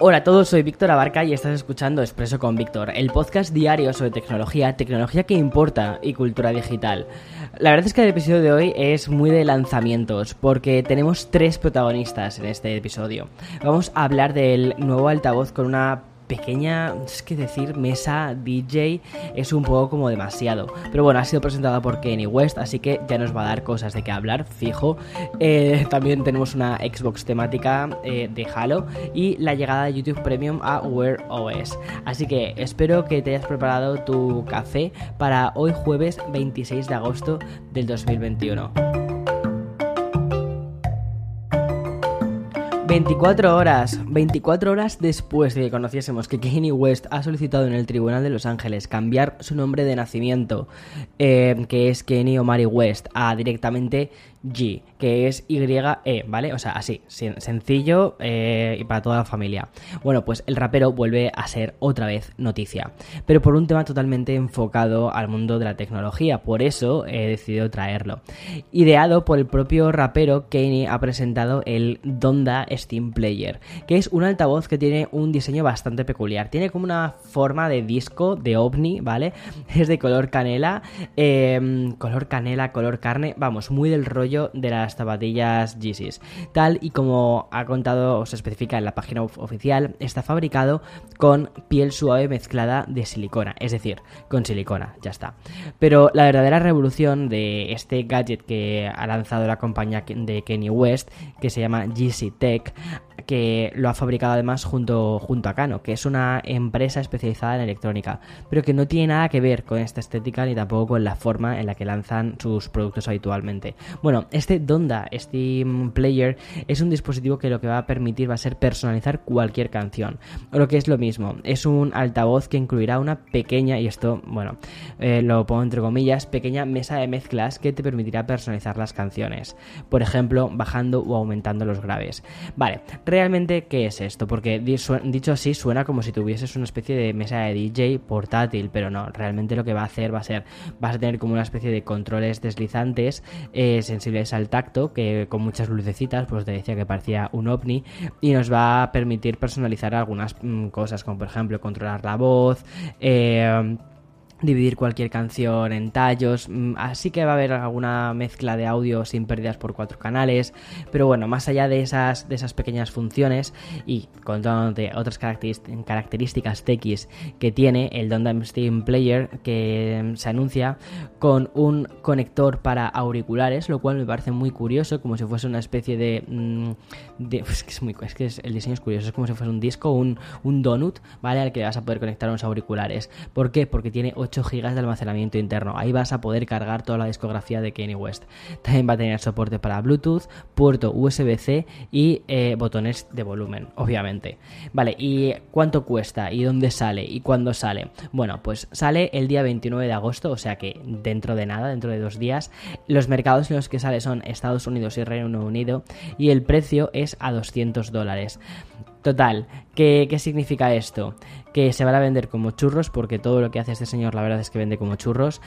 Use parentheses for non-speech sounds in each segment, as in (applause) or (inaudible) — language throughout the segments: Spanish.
Hola a todos, soy Víctor Abarca y estás escuchando Expreso con Víctor, el podcast diario sobre tecnología, tecnología que importa y cultura digital. La verdad es que el episodio de hoy es muy de lanzamientos porque tenemos tres protagonistas en este episodio. Vamos a hablar del nuevo altavoz con una pequeña, es que decir mesa DJ es un poco como demasiado. Pero bueno, ha sido presentada por Kenny West, así que ya nos va a dar cosas de qué hablar, fijo. Eh, también tenemos una Xbox temática eh, de Halo y la llegada de YouTube Premium a Wear OS. Así que espero que te hayas preparado tu café para hoy jueves 26 de agosto del 2021. 24 horas, 24 horas después de que conociésemos que Kanye West ha solicitado en el Tribunal de Los Ángeles cambiar su nombre de nacimiento, eh, que es Kanye Omari West, a directamente G, que es Y-E, ¿vale? O sea, así, sencillo eh, y para toda la familia. Bueno, pues el rapero vuelve a ser otra vez noticia, pero por un tema totalmente enfocado al mundo de la tecnología, por eso he decidido traerlo. Ideado por el propio rapero, Kanye ha presentado el Donda Steam Player, que es un altavoz que tiene un diseño bastante peculiar. Tiene como una forma de disco, de ovni, ¿vale? (laughs) Es de color canela, em, color canela, color carne, vamos, muy del rollo de las zapatillas Yeezys. Tal y como ha contado o se especifica en la página oficial, está fabricado con piel suave mezclada de silicona, es decir, con silicona, ya está. Pero la verdadera revolución de este gadget que ha lanzado la compañía de Kenny West, que se llama Yeezy Tech, que lo ha fabricado además junto, junto a Kano, que es una empresa especializada en electrónica, pero que no tiene nada que ver con esta estética ni tampoco con la forma en la que lanzan sus productos habitualmente. Bueno, este Donda Steam Player es un dispositivo que lo que va a permitir va a ser personalizar cualquier canción, o lo que es lo mismo, es un altavoz que incluirá una pequeña, y esto, bueno, eh, lo pongo entre comillas, pequeña mesa de mezclas que te permitirá personalizar las canciones, por ejemplo, bajando o aumentando los graves. Vale, realmente, ¿qué es esto? Porque dicho así, suena como si tuvieses una especie de mesa de DJ portátil, pero no, realmente lo que va a hacer va a ser, vas a tener como una especie de controles deslizantes eh, sensibles al tacto, que con muchas lucecitas, pues te decía que parecía un ovni, y nos va a permitir personalizar algunas mm, cosas, como por ejemplo controlar la voz, eh, dividir cualquier canción en tallos, mm, así que va a haber alguna mezcla de audio sin pérdidas por cuatro canales, pero bueno, más allá de esas, de esas pequeñas funciones y contándote otras características TX que tiene el Dondam Steam Player que se anuncia con un conector para auriculares, lo cual me parece muy curioso, como si fuese una especie de... Mm, es, que muy, es que el diseño es curioso, es como si fuese un disco, un, un donut, ¿vale? Al que vas a poder conectar unos auriculares. ¿Por qué? Porque tiene 8 GB de almacenamiento interno. Ahí vas a poder cargar toda la discografía de Kanye West. También va a tener soporte para Bluetooth, puerto USB-C y eh, botones de volumen, obviamente. Vale, ¿y cuánto cuesta? ¿Y dónde sale? ¿Y cuándo sale? Bueno, pues sale el día 29 de agosto, o sea que dentro de nada, dentro de dos días. Los mercados en los que sale son Estados Unidos y Reino Unido y el precio es a 200 dólares. Total, ¿qué, ¿qué, significa esto? Que se van a vender como churros, porque todo lo que hace este señor la verdad es que vende como churros,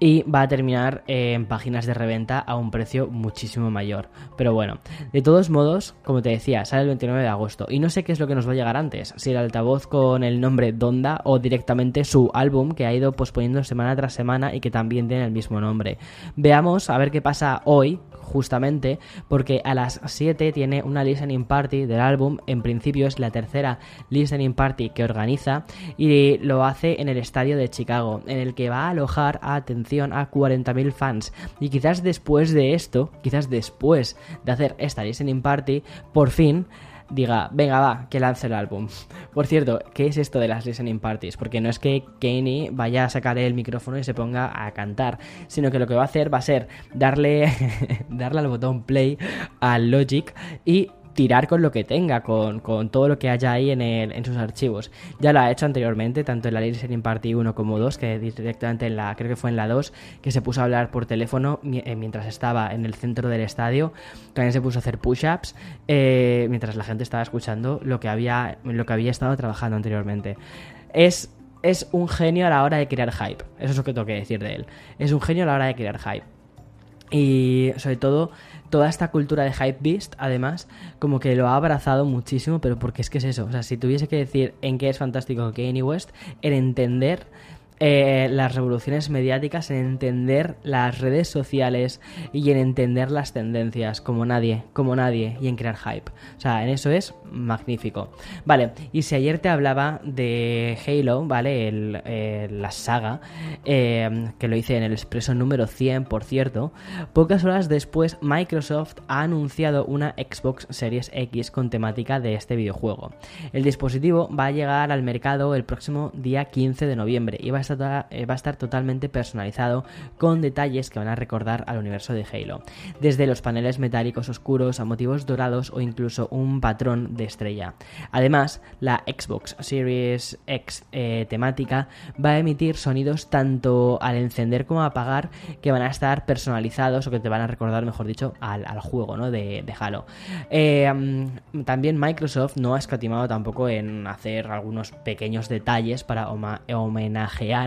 y va a terminar en páginas de reventa a un precio muchísimo mayor. Pero bueno, de todos modos, como te decía, sale el 29 de agosto, y no sé qué es lo que nos va a llegar antes, si el altavoz con el nombre Donda o directamente su álbum que ha ido posponiendo semana tras semana y que también tiene el mismo nombre. Veamos a ver qué pasa hoy, justamente porque a las 7 tiene una listening party del álbum, en principio es la tercera listening party que organiza y lo hace en el estadio de Chicago, en el que va a alojar, atención, a 40.000 fans. Y quizás después de esto, quizás después de hacer esta listening party, por fin diga, venga, va, que lance el álbum. (laughs) Por cierto, ¿qué es esto de las listening parties? Porque no es que Kanye vaya a sacar el micrófono y se ponga a cantar, sino que lo que va a hacer va a ser darle, (laughs) darle al botón play al Logic y tirar con lo que tenga, con, todo lo que haya ahí en, el, en sus archivos. Ya lo ha hecho anteriormente, tanto en la Listening Party 1 como 2, que directamente en la, creo que fue en la 2, que se puso a hablar por teléfono eh, mientras estaba en el centro del estadio. También se puso a hacer push-ups eh, mientras la gente estaba escuchando lo que había, lo que había estado trabajando anteriormente. Es, es un genio a la hora de crear hype. Eso es lo que tengo que decir de él. Es un genio a la hora de crear hype. Y sobre todo toda esta cultura de hype beast, además, como que lo ha abrazado muchísimo, pero porque es que es eso. O sea, si tuviese que decir en qué es fantástico Kanye West, en entender eh, las revoluciones mediáticas, en entender las redes sociales y en entender las tendencias como nadie, como nadie, y en crear hype. O sea, en eso es magnífico. Vale, y si ayer te hablaba de Halo, ¿vale? El, la saga, eh, que lo hice en el expreso número 100, por cierto, pocas horas después Microsoft ha anunciado una Xbox Series X con temática de este videojuego. El dispositivo va a llegar al mercado el próximo día 15 de noviembre y va a estar eh, va a estar totalmente personalizado con detalles que van a recordar al universo de Halo, desde los paneles metálicos oscuros a motivos dorados o incluso un patrón de estrella. Además, la Xbox Series X eh, temática va a emitir sonidos tanto al encender como apagar que van a estar personalizados o que te van a recordar, mejor dicho, al, juego ¿no? de, Halo. Eh, mm, también Microsoft no ha escatimado tampoco en hacer algunos pequeños detalles para homenajear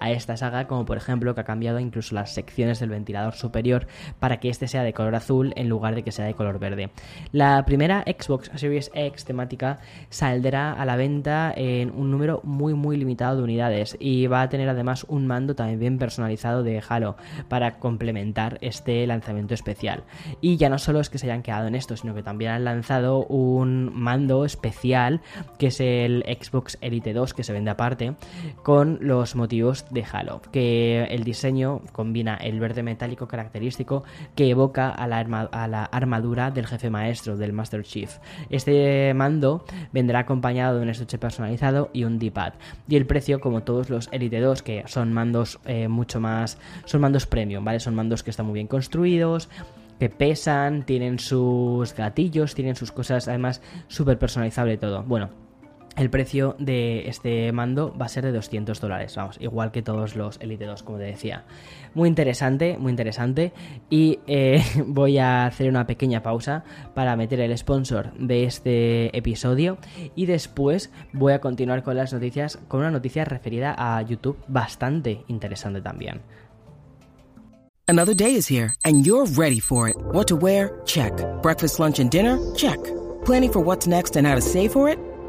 a esta saga, como por ejemplo que ha cambiado incluso las secciones del ventilador superior para que este sea de color azul en lugar de que sea de color verde. La primera Xbox Series X temática saldrá a la venta en un número muy muy limitado de unidades y va a tener además un mando también bien personalizado de Halo para complementar este lanzamiento especial. Y ya no solo es que se hayan quedado en esto, sino que también han lanzado un mando especial que es el Xbox Elite 2 que se vende aparte con los motivos de Halo, que el diseño combina el verde metálico característico que evoca a la, a la armadura del jefe maestro, del Master Chief. Este mando vendrá acompañado de un estuche personalizado y un D-pad. Y el precio, como todos los Elite 2, que son mandos eh, mucho más. son mandos premium, ¿vale? Son mandos que están muy bien construidos que pesan, tienen sus gatillos, tienen sus cosas, además súper personalizable todo. Bueno, el precio de este mando va a ser de 200 dólares, vamos, igual que todos los Elite 2, como te decía. Muy interesante, muy interesante. Y eh, (laughs) voy a hacer una pequeña pausa para meter el sponsor de este episodio. Y después voy a continuar con las noticias, con una noticia referida a YouTube bastante interesante también. Another day is here and you're ready for it. What to wear? Check. Breakfast, lunch and dinner? Check. Planning for what's next and how to save for it?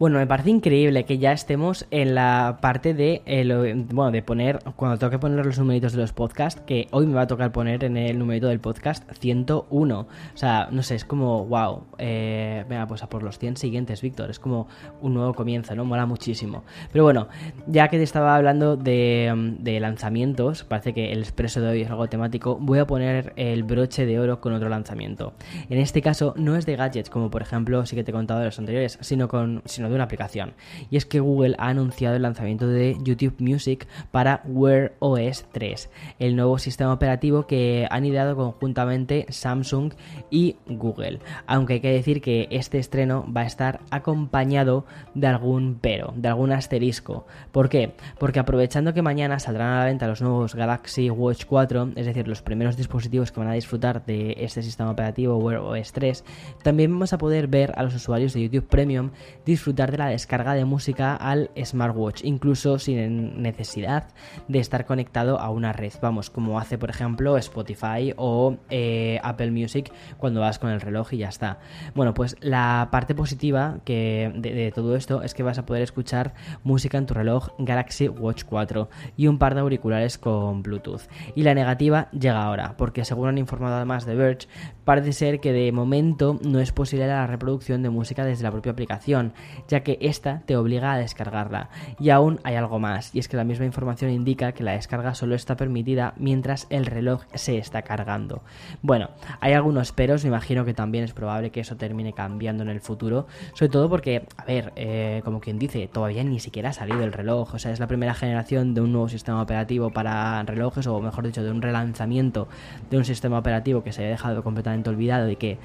Bueno, me parece increíble que ya estemos en la parte de, eh, bueno, de poner, cuando tengo que poner los numeritos de los podcasts, que hoy me va a tocar poner en el numerito del podcast 101. O sea, no sé, es como, wow, eh, venga, pues a por los 100 siguientes, Víctor, es como un nuevo comienzo, ¿no? Mola muchísimo. Pero bueno, ya que te estaba hablando de, de lanzamientos, parece que el expreso de hoy es algo temático, voy a poner el broche de oro con otro lanzamiento. En este caso, no es de gadgets, como por ejemplo, sí que te he contado de los anteriores, sino con... Sino de una aplicación. Y es que Google ha anunciado el lanzamiento de YouTube Music para Wear OS 3, el nuevo sistema operativo que han ideado conjuntamente Samsung y Google. Aunque hay que decir que este estreno va a estar acompañado de algún pero, de algún asterisco. ¿Por qué? Porque aprovechando que mañana saldrán a la venta los nuevos Galaxy Watch 4, es decir, los primeros dispositivos que van a disfrutar de este sistema operativo Wear OS 3, también vamos a poder ver a los usuarios de YouTube Premium disfrutar de la descarga de música al smartwatch, incluso sin necesidad de estar conectado a una red. Vamos, como hace por ejemplo Spotify o eh, Apple Music cuando vas con el reloj y ya está. Bueno, pues la parte positiva que de, todo esto es que vas a poder escuchar música en tu reloj Galaxy Watch 4 y un par de auriculares con Bluetooth. Y la negativa llega ahora, porque según han informado además de Verge, parece ser que de momento no es posible la reproducción de música desde la propia aplicación ya que esta te obliga a descargarla. Y aún hay algo más, y es que la misma información indica que la descarga solo está permitida mientras el reloj se está cargando. Bueno, hay algunos peros, me imagino que también es probable que eso termine cambiando en el futuro, sobre todo porque, a ver, eh, como quien dice, todavía ni siquiera ha salido el reloj, o sea, es la primera generación de un nuevo sistema operativo para relojes, o mejor dicho, de un relanzamiento de un sistema operativo que se había dejado completamente olvidado y que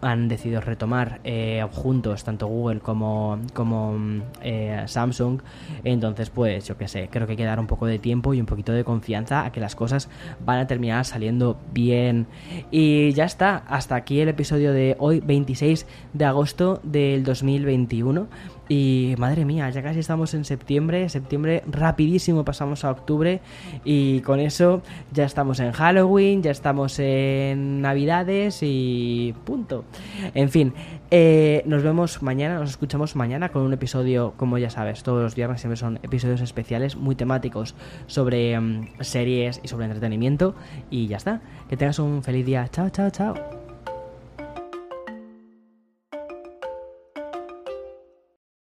han decidido retomar eh, juntos tanto Google como, como eh, Samsung. Entonces, pues yo que sé, creo que hay que dar un poco de tiempo y un poquito de confianza a que las cosas van a terminar saliendo bien. Y ya está, hasta aquí el episodio de hoy, 26 de agosto del 2021. Y madre mía, ya casi estamos en septiembre, septiembre rapidísimo pasamos a octubre y con eso ya estamos en Halloween, ya estamos en Navidades y punto. En fin, eh, nos vemos mañana, nos escuchamos mañana con un episodio, como ya sabes, todos los viernes siempre son episodios especiales muy temáticos sobre mm, series y sobre entretenimiento y ya está. Que tengas un feliz día. Chao, chao, chao.